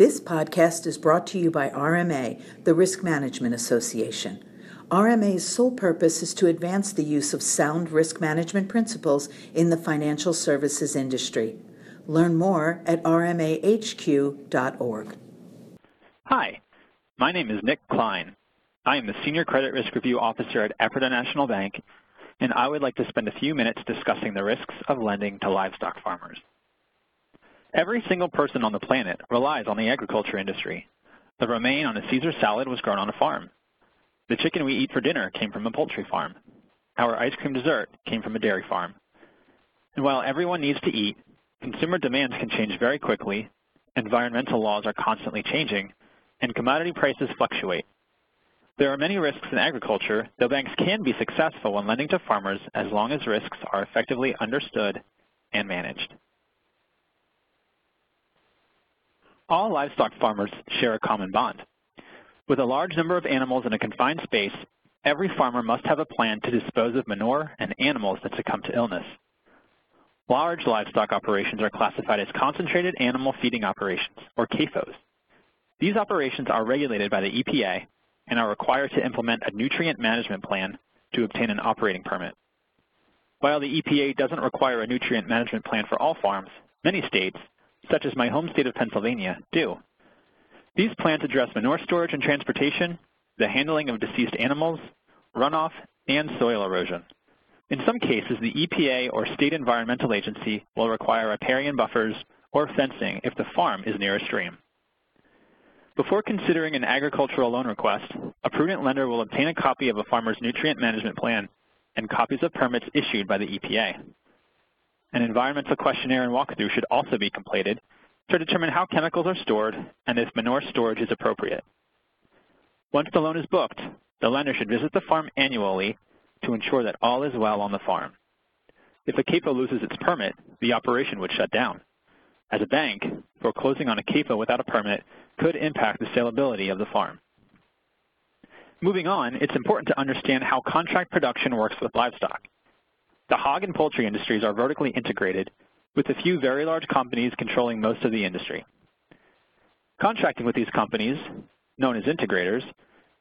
This podcast is brought to you by RMA, the Risk Management Association. RMA's sole purpose is to advance the use of sound risk management principles in the financial services industry. Learn more at rmahq.org. Hi, my name is Nick Klein. I am the Senior Credit Risk Review Officer at Ephrata National Bank, and I would like to spend a few minutes discussing the risks of lending to livestock farmers. Every single person on the planet relies on the agriculture industry. The romaine on a Caesar salad was grown on a farm. The chicken we eat for dinner came from a poultry farm. Our ice cream dessert came from a dairy farm. And while everyone needs to eat, consumer demands can change very quickly, environmental laws are constantly changing, and commodity prices fluctuate. There are many risks in agriculture, though banks can be successful when lending to farmers as long as risks are effectively understood and managed. All livestock farmers share a common bond. With a large number of animals in a confined space, every farmer must have a plan to dispose of manure and animals that succumb to illness. Large livestock operations are classified as concentrated animal feeding operations, or CAFOs. These operations are regulated by the EPA and are required to implement a nutrient management plan to obtain an operating permit. While the EPA doesn't require a nutrient management plan for all farms, many states, such as my home state of Pennsylvania, do. These plans address manure storage and transportation, the handling of deceased animals, runoff, and soil erosion. In some cases, the EPA or state environmental agency will require riparian buffers or fencing if the farm is near a stream. Before considering an agricultural loan request, a prudent lender will obtain a copy of a farmer's nutrient management plan and copies of permits issued by the EPA. An environmental questionnaire and walkthrough should also be completed to determine how chemicals are stored and if manure storage is appropriate. Once the loan is booked, the lender should visit the farm annually to ensure that all is well on the farm. If a CAFO loses its permit, the operation would shut down. As a bank, foreclosing on a CAFO without a permit could impact the saleability of the farm. Moving on, it's important to understand how contract production works with livestock. The hog and poultry industries are vertically integrated with a few very large companies controlling most of the industry. Contracting with these companies, known as integrators,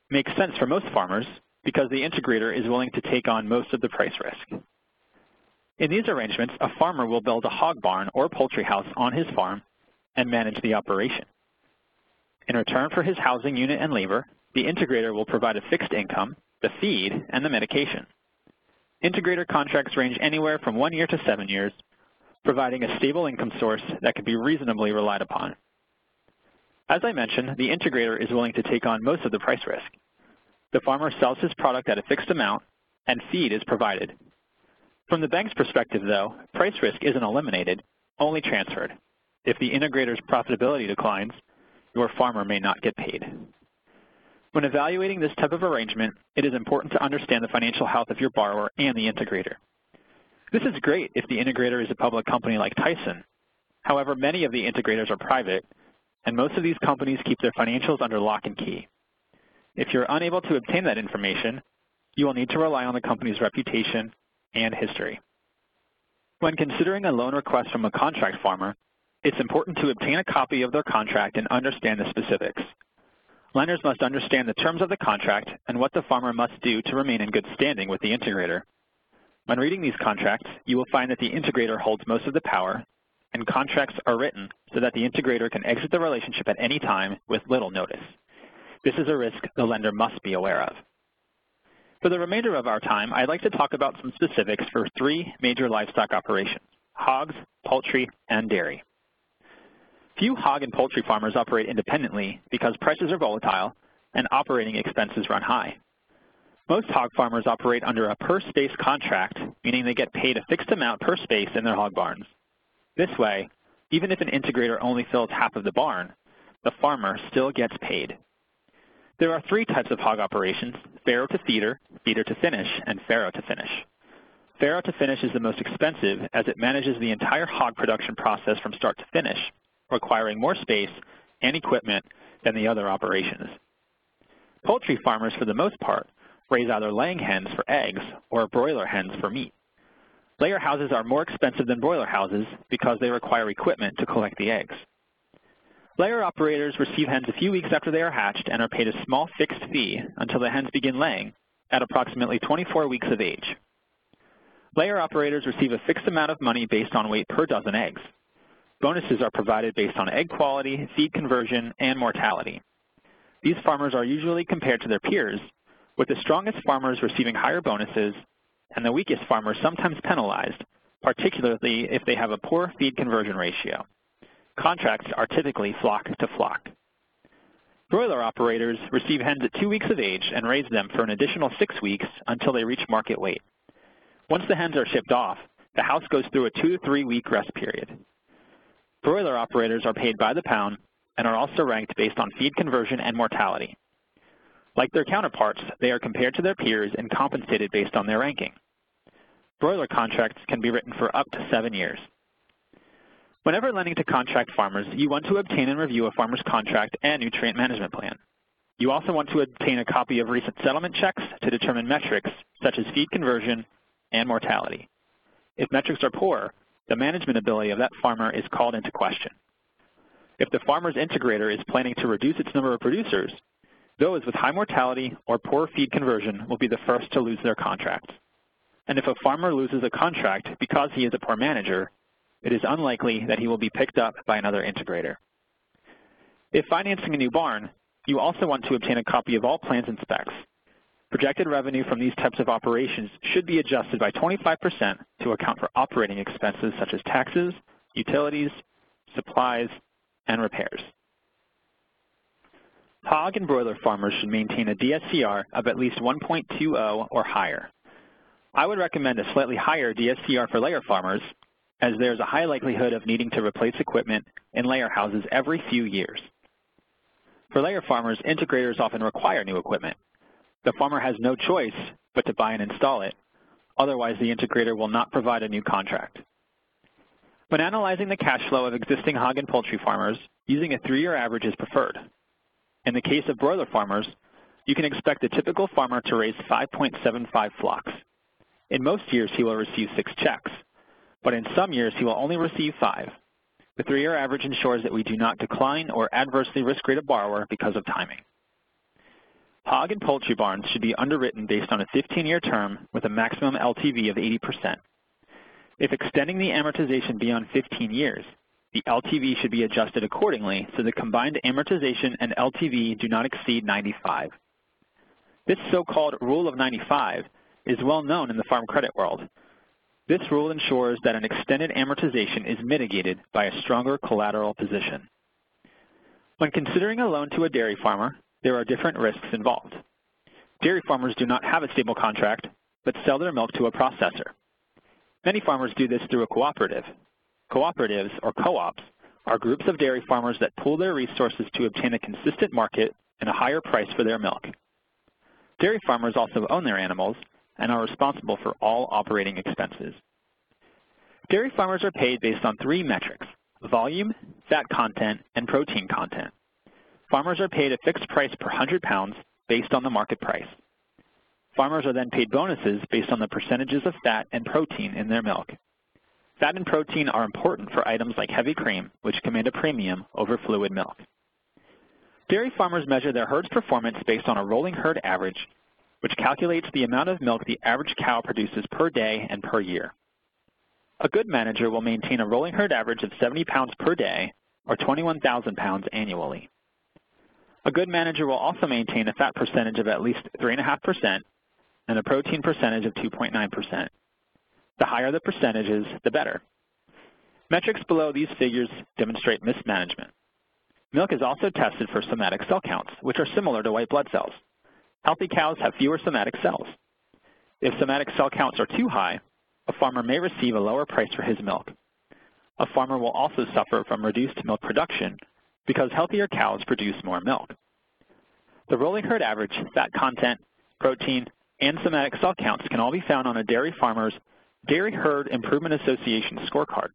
makes sense for most farmers because the integrator is willing to take on most of the price risk. In these arrangements, a farmer will build a hog barn or poultry house on his farm and manage the operation. In return for his housing unit and labor, the integrator will provide a fixed income, the feed, and the medication. Integrator contracts range anywhere from one year to seven years providing a stable income source that can be reasonably relied upon. As I mentioned, the integrator is willing to take on most of the price risk. The farmer sells his product at a fixed amount, and feed is provided. From the bank's perspective, though, price risk isn't eliminated, only transferred. If the integrator's profitability declines, your farmer may not get paid. When evaluating this type of arrangement, it is important to understand the financial health of your borrower and the integrator. This is great if the integrator is a public company like Tyson. However, many of the integrators are private, and most of these companies keep their financials under lock and key. If you're unable to obtain that information, you will need to rely on the company's reputation and history. When considering a loan request from a contract farmer, it's important to obtain a copy of their contract and understand the specifics. Lenders must understand the terms of the contract and what the farmer must do to remain in good standing with the integrator. When reading these contracts, you will find that the integrator holds most of the power, and contracts are written so that the integrator can exit the relationship at any time with little notice. This is a risk the lender must be aware of. For the remainder of our time, I'd like to talk about some specifics for three major livestock operations, hogs, poultry, and dairy. Few hog and poultry farmers operate independently because prices are volatile and operating expenses run high. Most hog farmers operate under a per space contract, meaning they get paid a fixed amount per space in their hog barns. This way, even if an integrator only fills half of the barn, the farmer still gets paid. There are three types of hog operations, farrow to feeder, feeder to finish, and farrow to finish. Farrow to finish is the most expensive as it manages the entire hog production process from start to finish, requiring more space and equipment than the other operations. Poultry farmers, for the most part, raise either laying hens for eggs or broiler hens for meat. Layer houses are more expensive than broiler houses because they require equipment to collect the eggs. Layer operators receive hens a few weeks after they are hatched and are paid a small fixed fee until the hens begin laying at approximately 24 weeks of age. Layer operators receive a fixed amount of money based on weight per dozen eggs. Bonuses are provided based on egg quality, feed conversion, and mortality. These farmers are usually compared to their peers, with the strongest farmers receiving higher bonuses and the weakest farmers sometimes penalized, particularly if they have a poor feed conversion ratio. Contracts are typically flock to flock. Broiler operators receive hens at two weeks of age and raise them for an additional six weeks until they reach market weight. Once the hens are shipped off, the house goes through a two to three week rest period. Broiler operators are paid by the pound and are also ranked based on feed conversion and mortality. Like their counterparts, they are compared to their peers and compensated based on their ranking. Broiler contracts can be written for up to seven years. Whenever lending to contract farmers, you want to obtain and review a farmer's contract and nutrient management plan. You also want to obtain a copy of recent settlement checks to determine metrics such as feed conversion and mortality. If metrics are poor, the management ability of that farmer is called into question. If the farmer's integrator is planning to reduce its number of producers, those with high mortality or poor feed conversion will be the first to lose their contract. And if a farmer loses a contract because he is a poor manager, it is unlikely that he will be picked up by another integrator. If financing a new barn, you also want to obtain a copy of all plans and specs. Projected revenue from these types of operations should be adjusted by 25% to account for operating expenses such as taxes, utilities, supplies, and repairs. Hog and broiler farmers should maintain a DSCR of at least 1.20 or higher. I would recommend a slightly higher DSCR for layer farmers as there is a high likelihood of needing to replace equipment in layer houses every few years. For layer farmers, integrators often require new equipment, the farmer has no choice but to buy and install it. Otherwise, the integrator will not provide a new contract. When analyzing the cash flow of existing hog and poultry farmers, using a three-year average is preferred. In the case of broiler farmers, you can expect a typical farmer to raise 5.75 flocks. In most years, he will receive six checks, but in some years, he will only receive five. The three-year average ensures that we do not decline or adversely risk rate a borrower because of timing. Hog and poultry barns should be underwritten based on a 15-year term with a maximum LTV of 80%. If extending the amortization beyond 15 years, the LTV should be adjusted accordingly so the combined amortization and LTV do not exceed 95. This so-called rule of 95 is well known in the farm credit world. This rule ensures that an extended amortization is mitigated by a stronger collateral position. When considering a loan to a dairy farmer, there are different risks involved. Dairy farmers do not have a stable contract, but sell their milk to a processor. Many farmers do this through a cooperative. Cooperatives, or co-ops, are groups of dairy farmers that pool their resources to obtain a consistent market and a higher price for their milk. Dairy farmers also own their animals and are responsible for all operating expenses. Dairy farmers are paid based on three metrics, volume, fat content, and protein content. Farmers are paid a fixed price per 100 pounds based on the market price. Farmers are then paid bonuses based on the percentages of fat and protein in their milk. Fat and protein are important for items like heavy cream, which command a premium over fluid milk. Dairy farmers measure their herd's performance based on a rolling herd average, which calculates the amount of milk the average cow produces per day and per year. A good manager will maintain a rolling herd average of 70 pounds per day or 21,000 pounds annually. A good manager will also maintain a fat percentage of at least 3.5% and a protein percentage of 2.9%. The higher the percentages, the better. Metrics below these figures demonstrate mismanagement. Milk is also tested for somatic cell counts, which are similar to white blood cells. Healthy cows have fewer somatic cells. If somatic cell counts are too high, a farmer may receive a lower price for his milk. A farmer will also suffer from reduced milk production because healthier cows produce more milk. The rolling herd average, fat content, protein, and somatic cell counts can all be found on a dairy farmer's Dairy Herd Improvement Association scorecard.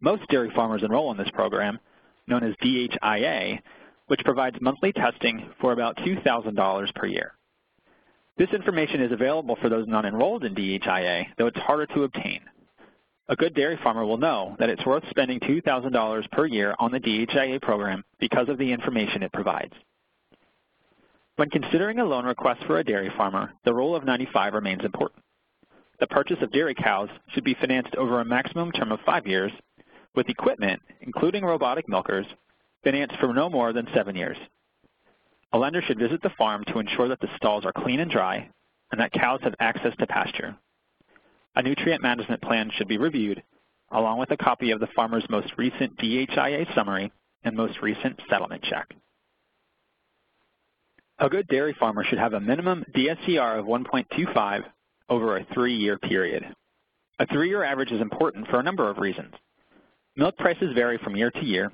Most dairy farmers enroll in this program, known as DHIA, which provides monthly testing for about $2,000 per year. This information is available for those not enrolled in DHIA, though it's harder to obtain. A good dairy farmer will know that it's worth spending $2,000 per year on the DHIA program because of the information it provides. When considering a loan request for a dairy farmer, the Rule of 95 remains important. The purchase of dairy cows should be financed over a maximum term of five years, with equipment, including robotic milkers, financed for no more than seven years. A lender should visit the farm to ensure that the stalls are clean and dry and that cows have access to pasture. A nutrient management plan should be reviewed, along with a copy of the farmer's most recent DHIA summary and most recent settlement check. A good dairy farmer should have a minimum DSCR of 1.25 over a three-year period. A three-year average is important for a number of reasons. Milk prices vary from year to year,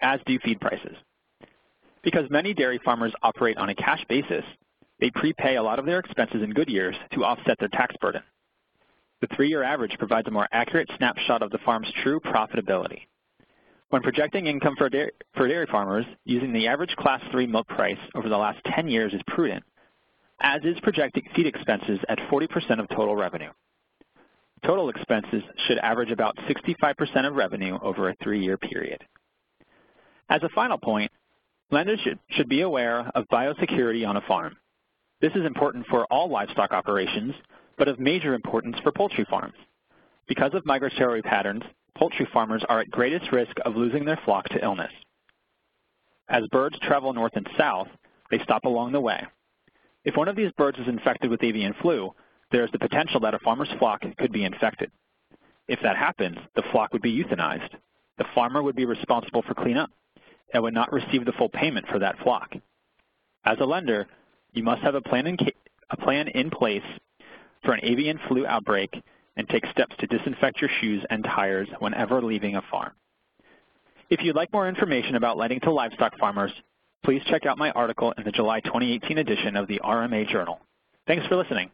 as do feed prices. Because many dairy farmers operate on a cash basis, they prepay a lot of their expenses in good years to offset their tax burden. The three-year average provides a more accurate snapshot of the farm's true profitability. When projecting income for dairy, for dairy farmers, using the average Class 3 milk price over the last 10 years is prudent, as is projecting feed expenses at 40% of total revenue. Total expenses should average about 65% of revenue over a three-year period. As a final point, lenders should, should be aware of biosecurity on a farm. This is important for all livestock operations, but of major importance for poultry farms. Because of migratory patterns, poultry farmers are at greatest risk of losing their flock to illness. As birds travel north and south, they stop along the way. If one of these birds is infected with avian flu, there is the potential that a farmer's flock could be infected. If that happens, the flock would be euthanized. The farmer would be responsible for cleanup and would not receive the full payment for that flock. As a lender, you must have a plan in, a plan in place for an avian flu outbreak and take steps to disinfect your shoes and tires whenever leaving a farm. If you'd like more information about lending to livestock farmers, please check out my article in the July 2018 edition of the RMA Journal. Thanks for listening.